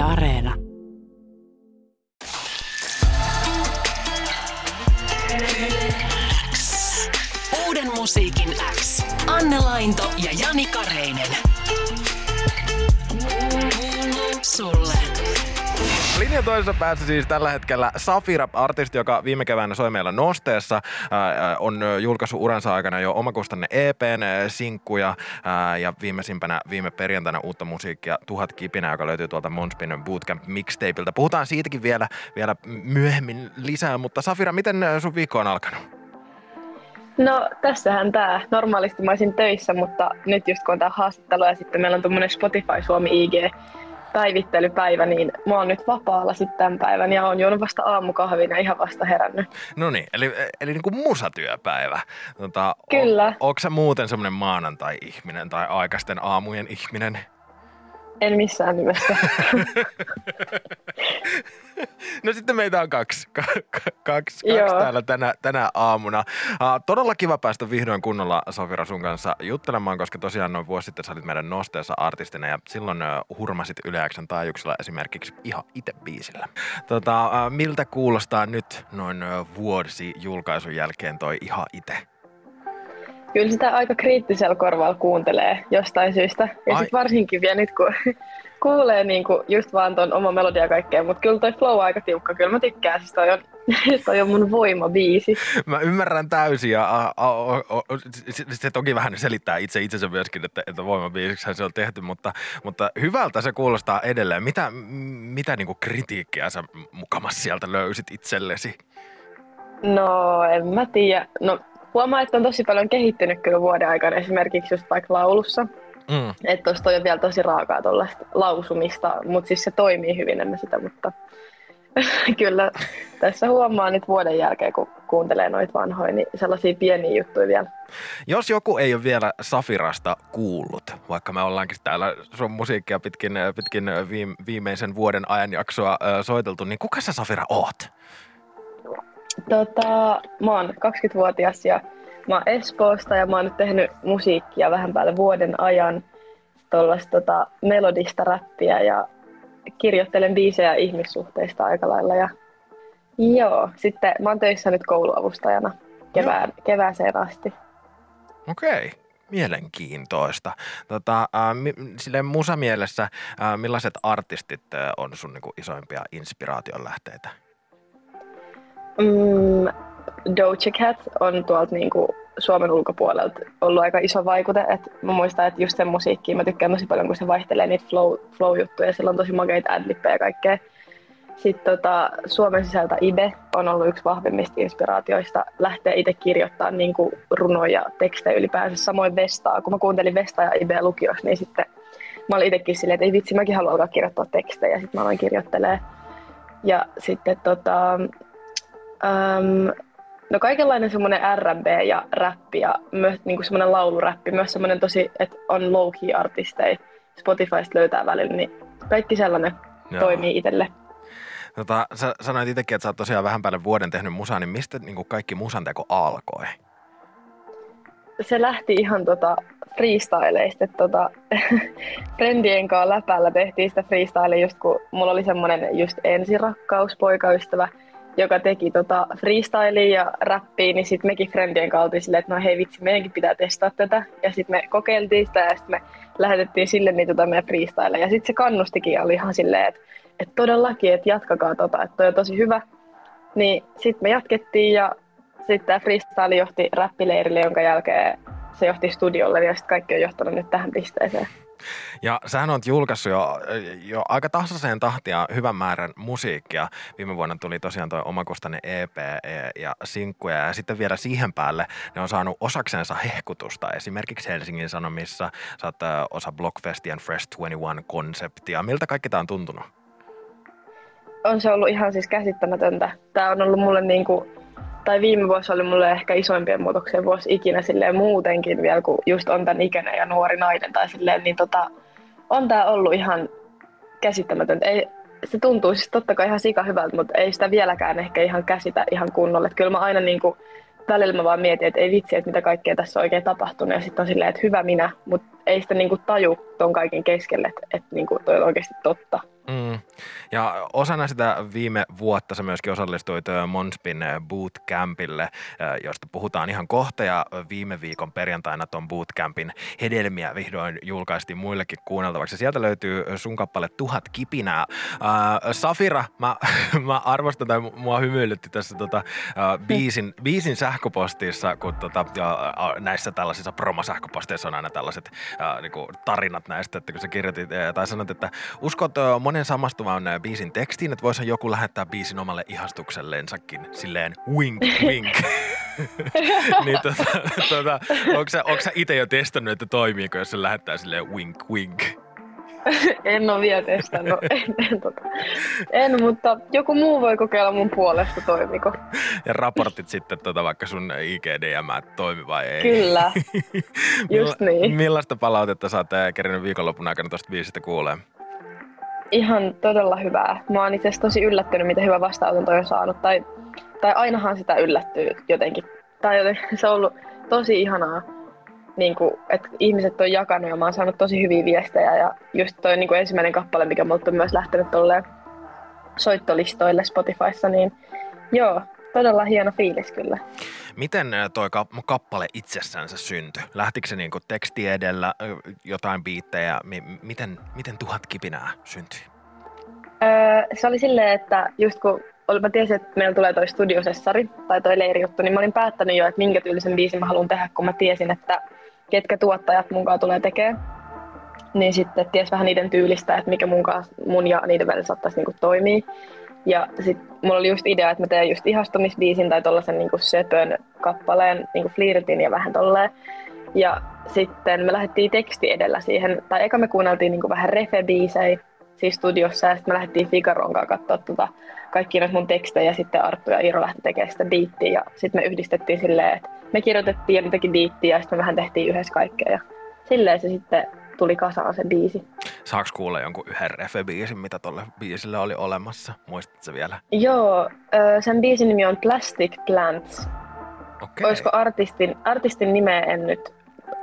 Areena. Uuden musiikin X. Anne Lainto ja Jani Kareinen. Sulle. Linjan toisessa päässä siis tällä hetkellä Safira, artisti, joka viime keväänä soi meillä Nosteessa, on julkaissut uransa aikana jo omakustanne EPn sinkkuja ää, ja viimeisimpänä viime perjantaina uutta musiikkia Tuhat kipinä, joka löytyy tuolta Monspin Bootcamp mixtapeilta. Puhutaan siitäkin vielä, vielä myöhemmin lisää, mutta Safira, miten sun viikko on alkanut? No tässähän tämä. Normaalisti mä olisin töissä, mutta nyt just kun on tää haastattelu ja sitten meillä on tuommoinen Spotify Suomi IG päivittelypäivä, niin mä oon nyt vapaalla sitten tämän päivän ja oon juonut vasta aamukahvin ja ihan vasta herännyt. No niin, eli, eli niin kuin musatyöpäivä. Tota, Kyllä. O, onko sä muuten semmoinen maanantai-ihminen tai aikaisten aamujen ihminen? En missään nimessä. No sitten meitä on kaksi, ka- ka- kaksi, kaksi täällä tänä, tänä aamuna. Uh, todella kiva päästä vihdoin kunnolla Sofira sun kanssa juttelemaan, koska tosiaan noin vuosi sitten sä olit meidän nosteessa artistina ja silloin uh, hurmasit Yle Xn taajuuksella esimerkiksi ihan itse biisillä. Tota, uh, miltä kuulostaa nyt noin uh, vuosi julkaisun jälkeen toi ihan itse? Kyllä sitä aika kriittisellä korvalla kuuntelee jostain syystä. Ja sitten varsinkin vielä nyt, kun kuulee niinku just vaan ton oma melodia ja kaikkea. Mutta kyllä toi flow on aika tiukka. Kyllä mä tykkään. Siis toi on, toi on mun voimabiisi. Mä ymmärrän täysin ja a, a, o, o, se, se toki vähän selittää itse itsensä myöskin, että, että voimabiisiksihän se on tehty, mutta, mutta hyvältä se kuulostaa edelleen. Mitä, mitä niinku kritiikkiä sä mukamas sieltä löysit itsellesi? No, en mä tiedä. No, huomaa, että on tosi paljon kehittynyt kyllä vuoden aikana esimerkiksi just vaikka laulussa. Mm. Että tosta toi on vielä tosi raakaa tuollaista lausumista, mutta siis se toimii hyvin ennen sitä, mutta kyllä tässä huomaa nyt vuoden jälkeen, kun kuuntelee noita vanhoja, niin sellaisia pieniä juttuja vielä. Jos joku ei ole vielä Safirasta kuullut, vaikka me ollaankin täällä sun musiikkia pitkin, pitkin viim- viimeisen vuoden ajanjaksoa soiteltu, niin kuka sä Safira oot? Tota, mä oon 20-vuotias ja mä oon Espoosta ja mä oon nyt tehnyt musiikkia vähän päälle vuoden ajan tuollaista tota, melodista räppiä ja kirjoittelen biisejä ihmissuhteista aika lailla. Ja... Joo, sitten mä oon töissä nyt kouluavustajana kevään, kevääseen asti. Okei. Mielenkiintoista. Tota, äh, mi- silleen musamielessä, äh, millaiset artistit äh, on sun niinku, isoimpia inspiraation lähteitä? Mm, Doja Cat on tuolta niinku Suomen ulkopuolelta ollut aika iso vaikute. Et mä muistan, että just sen musiikkiin mä tykkään tosi paljon, kun se vaihtelee niitä flow, flow-juttuja. Sillä on tosi makeita adlippejä ja kaikkea. Sitten tota, Suomen sisältä Ibe on ollut yksi vahvimmista inspiraatioista. Lähtee itse kirjoittamaan niin kuin runoja ja tekstejä ylipäänsä. Samoin Vestaa. Kun mä kuuntelin Vestaa ja Ibeä lukiossa, niin sitten mä olin itsekin silleen, että ei vitsi, mäkin haluan alkaa kirjoittaa tekstejä. Sitten mä aloin kirjoittelee. Ja sitten tota, äm, no kaikenlainen semmoinen R&B ja räppi ja myös niin semmoinen lauluräppi. Myös semmoinen tosi, että on low-key artisteja. Spotifysta löytää välillä, niin kaikki sellainen Joo. toimii itselle. Tota, sä sanoit itsekin, että sä oot tosiaan vähän päälle vuoden tehnyt musaa, niin mistä niin kaikki musanteko alkoi? se lähti ihan tota freestyleista, tota, friendien kanssa läpällä tehtiin sitä freestyle just kun mulla oli semmonen just ensirakkaus poikaystävä, joka teki tota freestylia ja rappia, niin sitten mekin friendien oltiin silleen, että no hei vitsi, meidänkin pitää testaa tätä. Ja sitten me kokeiltiin sitä ja sitten me lähetettiin sille niitä tota meidän freestyleja. Ja sitten se kannustikin oli ihan silleen, että, että todellakin, että jatkakaa tota, että toi on tosi hyvä. Niin sitten me jatkettiin ja sitten tämä freestyle johti räppileirille, jonka jälkeen se johti studiolle ja sitten kaikki on johtanut nyt tähän pisteeseen. Ja sähän oot julkaissut jo, jo aika tasaiseen tahtia hyvän määrän musiikkia. Viime vuonna tuli tosiaan toi omakustainen EP ja sinkkuja ja sitten vielä siihen päälle ne on saanut osaksensa hehkutusta. Esimerkiksi Helsingin Sanomissa ö, osa Blockfestien Fresh 21-konseptia. Miltä kaikki tää on tuntunut? On se ollut ihan siis käsittämätöntä. Tämä on ollut mulle niin kuin, tai viime vuosi oli mulle ehkä isoimpien muutoksien vuosi ikinä silleen muutenkin vielä, kun just on tämän ikäinen ja nuori nainen tai silleen, niin tota, on tämä ollut ihan käsittämätöntä. Ei, se tuntuu siis totta kai ihan sika hyvältä, mutta ei sitä vieläkään ehkä ihan käsitä ihan kunnolla. Et kyllä mä aina niin kuin, välillä mä vaan mietin, että ei vitsi, että mitä kaikkea tässä on oikein tapahtunut. Ja sitten on silleen, että hyvä minä, mutta ei sitä niin kuin taju ton kaiken keskelle, että, että niin kuin toi on oikeasti totta. Mm. Ja osana sitä viime vuotta sä myöskin osallistuit Monspin Bootcampille, josta puhutaan ihan kohta. Ja viime viikon perjantaina ton Bootcampin hedelmiä vihdoin julkaistiin muillekin kuunneltavaksi. Sieltä löytyy sun kappale Tuhat kipinää. Äh, Safira, mä, mä arvostan tai mua hymyilytti tässä tota, äh, biisin, biisin sähköpostissa, kun tota, äh, näissä tällaisissa promosähköposteissa on aina tällaiset äh, niinku tarinat näistä, että kun sä kirjoitit äh, tai sanot, että uskot äh, monen samastuvan biisin tekstiin, että voisi joku lähettää biisin omalle ihastuksellensakin silleen wink wink. niin tota, tota, onko sä, sä itse jo testannut, että toimiiko, jos se lähettää silleen wink wink? en ole vielä testannut. En, en, tota. en, mutta joku muu voi kokeilla mun puolesta, toimiko. Ja raportit sitten tota, vaikka sun IGDM, että toimi vai ei. Kyllä, just niin. Millaista palautetta sä oot eh, kerännyt viikonlopun aikana tuosta biisistä kuulee? Ihan todella hyvää. Mä oon itse tosi yllättynyt, miten hyvä vastaanoton on saanut. Tai, tai ainahan sitä yllättyy jotenkin. Tai jotenkin, se on ollut tosi ihanaa niin kuin, että ihmiset on jakanut ja mä oon saanut tosi hyviä viestejä ja just toi niin kuin ensimmäinen kappale, mikä multa on myös lähtenyt tuolle soittolistoille Spotifyssa, niin joo, todella hieno fiilis kyllä. Miten toi kappale itsessänsä syntyi? Lähtikö se niinku teksti edellä, jotain biittejä? Miten, miten tuhat kipinää syntyi? Öö, se oli silleen, että just kun mä tiesin, että meillä tulee toi studiosessari tai toi leirijuttu, niin mä olin päättänyt jo, että minkä tyylisen biisin mä haluan tehdä, kun mä tiesin, että ketkä tuottajat mukaan tulee tekemään. Niin sitten ties vähän niiden tyylistä, että mikä mun, kanssa, mun ja niiden välillä saattaisi niinku toimia. Ja sitten mulla oli just idea, että mä teen just ihastumisbiisin tai tollasen niinku söpön kappaleen, niinku flirtin ja vähän tolleen. Ja sitten me lähdettiin teksti edellä siihen, tai eka me kuunneltiin niinku vähän refe-biisejä siis studiossa ja sitten me lähdettiin Figaron kanssa katsoa tota, kaikki noita mun tekstejä ja sitten Arttu ja Iiro lähti tekemään sitä biittiä ja sitten me yhdistettiin silleen, että me kirjoitettiin ja ne teki biittiä ja sitten me vähän tehtiin yhdessä kaikkea ja silleen se sitten tuli kasaan se biisi. Saaks kuulla jonkun yhden refe-biisin, mitä tuolle biisille oli olemassa? Muistatko vielä? Joo, sen biisin nimi on Plastic Plants. Okay. Olisiko artistin, artistin nimeä en nyt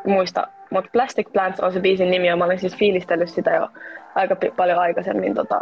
muista, mutta Plastic Plants on se biisin nimi ja mä olin siis fiilistellyt sitä jo aika paljon aikaisemmin tota,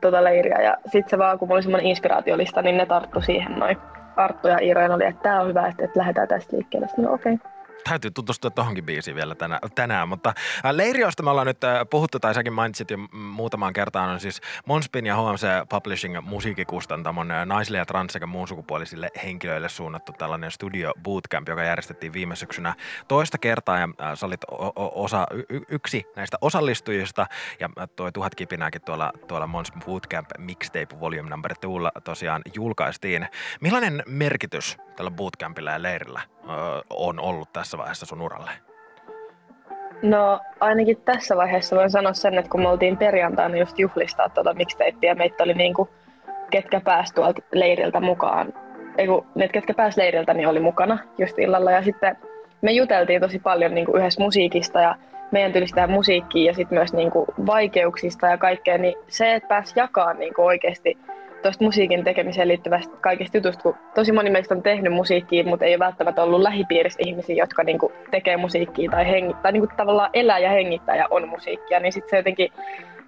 tota leiriä. Ja sitten se vaan, kun mulla oli semmoinen inspiraatiolista, niin ne tarttu siihen noin. Arttu ja Iiro oli, että tämä on hyvä, että, että lähdetään tästä liikkeelle. Sitten no okei. Okay täytyy tutustua tuohonkin biisiin vielä tänä, tänään. Mutta Leiriosta me ollaan nyt puhuttu, tai säkin mainitsit jo muutamaan kertaan, on siis Monspin ja HMC Publishing musiikkikustantamon naisille ja trans- sekä muun sukupuolisille henkilöille suunnattu tällainen studio bootcamp, joka järjestettiin viime syksynä toista kertaa ja sä olit osa, y- yksi näistä osallistujista ja toi tuhat kipinääkin tuolla, tuolla Mons Bootcamp Mixtape Volume Number 2 tosiaan julkaistiin. Millainen merkitys tällä bootcampilla ja leirillä on ollut tässä vaiheessa sun uralle? No ainakin tässä vaiheessa voin sanoa sen, että kun me oltiin perjantaina just juhlistaa tuota mixtapeä, meitä oli niinku, ketkä pääsi tuolta leiriltä mukaan. Eiku, ne, ketkä pääsi leiriltä, niin oli mukana just illalla. Ja sitten me juteltiin tosi paljon niinku yhdessä musiikista ja meidän tyylistä musiikkia ja sitten myös niinku vaikeuksista ja kaikkea, niin se, että pääsi jakaa niinku oikeasti tuosta musiikin tekemiseen liittyvästä kaikista jutusta, kun tosi moni meistä on tehnyt musiikkia, mutta ei ole välttämättä ollut lähipiirissä ihmisiä, jotka niinku tekee musiikkia tai, hengittää, tai niinku tavallaan elää ja hengittää ja on musiikkia, niin sitten se jotenkin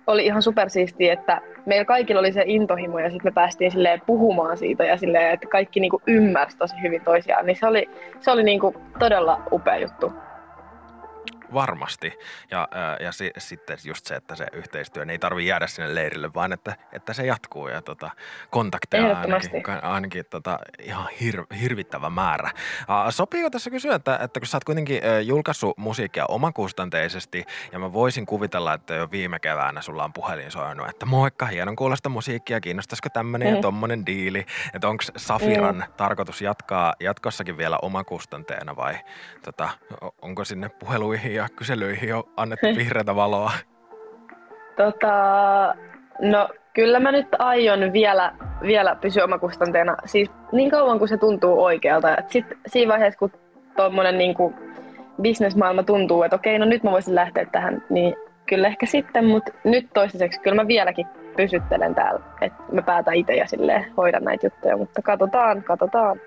oli ihan supersiistiä, että meillä kaikilla oli se intohimo ja sitten me päästiin silleen puhumaan siitä ja silleen, että kaikki niinku ymmärsi tosi hyvin toisiaan, niin se oli, se oli niinku todella upea juttu varmasti. Ja, ja si, sitten just se, että se yhteistyö ei tarvitse jäädä sinne leirille, vaan että, että se jatkuu ja tota, kontakteja ainakin, ainakin tota, ihan hir, hirvittävä määrä. Sopiiko tässä kysyä, että, että kun sä oot kuitenkin julkaissut musiikkia omakustanteisesti ja mä voisin kuvitella, että jo viime keväänä sulla on puhelin soinut, että moikka, hienon kuulosta musiikkia, kiinnostaisiko tämmöinen mm. ja tommonen diili, että onko Safiran mm. tarkoitus jatkaa jatkossakin vielä omakustanteena vai tota, onko sinne puheluihin ja ja kyselyihin on annettu vihreätä valoa? Tota, no kyllä mä nyt aion vielä, vielä pysyä omakustanteena. Siis niin kauan kuin se tuntuu oikealta. Et sit siinä vaiheessa, kun tuommoinen niin bisnesmaailma tuntuu, että okei, no nyt mä voisin lähteä tähän, niin kyllä ehkä sitten, mutta nyt toistaiseksi kyllä mä vieläkin pysyttelen täällä, että mä päätän itse ja sille hoidan näitä juttuja, mutta katsotaan, katsotaan.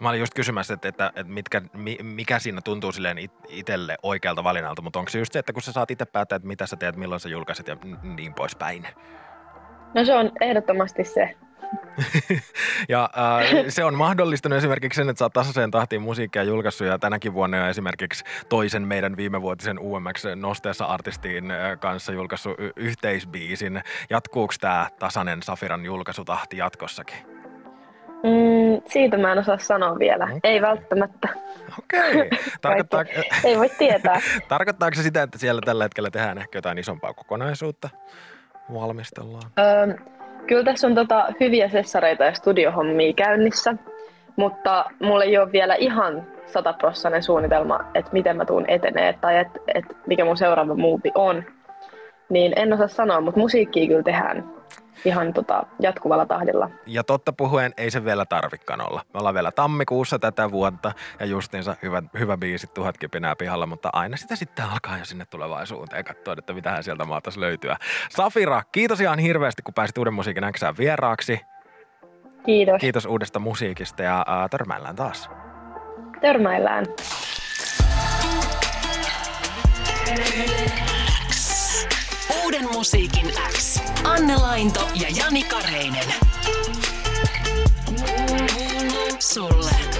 Mä olin just kysymässä, että, että, että mitkä, mikä siinä tuntuu silleen itselle oikealta valinnalta, mutta onko se just se, että kun sä saat itse päättää, että mitä sä teet, milloin sä julkaiset ja niin poispäin? No se on ehdottomasti se. ja äh, se on mahdollistunut esimerkiksi sen, että sä oot tasaiseen tahtiin musiikkia julkaissut ja tänäkin vuonna jo esimerkiksi toisen meidän viimevuotisen UMX Nosteessa artistiin äh, kanssa julkaissut y- yhteisbiisin. Jatkuuko tämä tasainen Safiran julkaisutahti jatkossakin? Mm, siitä mä en osaa sanoa vielä. Okay. Ei välttämättä. Okei. Okay. Tarkoittaa... Ei voi tietää. Tarkoittaako se sitä, että siellä tällä hetkellä tehdään ehkä jotain isompaa kokonaisuutta? Valmistellaan? Öö, Kyllä tässä on tota hyviä sessareita ja studiohommia käynnissä, mutta mulla ei ole vielä ihan sataprossainen suunnitelma, että miten mä tuun etenee tai että et mikä mun seuraava muuvi on. Niin en osaa sanoa, mutta musiikkia kyllä tehdään ihan tota, jatkuvalla tahdilla. Ja totta puhuen ei se vielä tarvikkaan olla. Me ollaan vielä tammikuussa tätä vuotta ja justiinsa hyvä, hyvä biisi, tuhat kipinää pihalla, mutta aina sitä sitten alkaa jo sinne tulevaisuuteen katsoa, että mitähän sieltä maataisi löytyä. Safira, kiitos ihan hirveästi, kun pääsit Uuden musiikin äksään vieraaksi. Kiitos. Kiitos uudesta musiikista ja äh, törmäillään taas. Törmäillään. Uuden musiikin X. Anne Lainto ja Jani Kareinen. Sulle.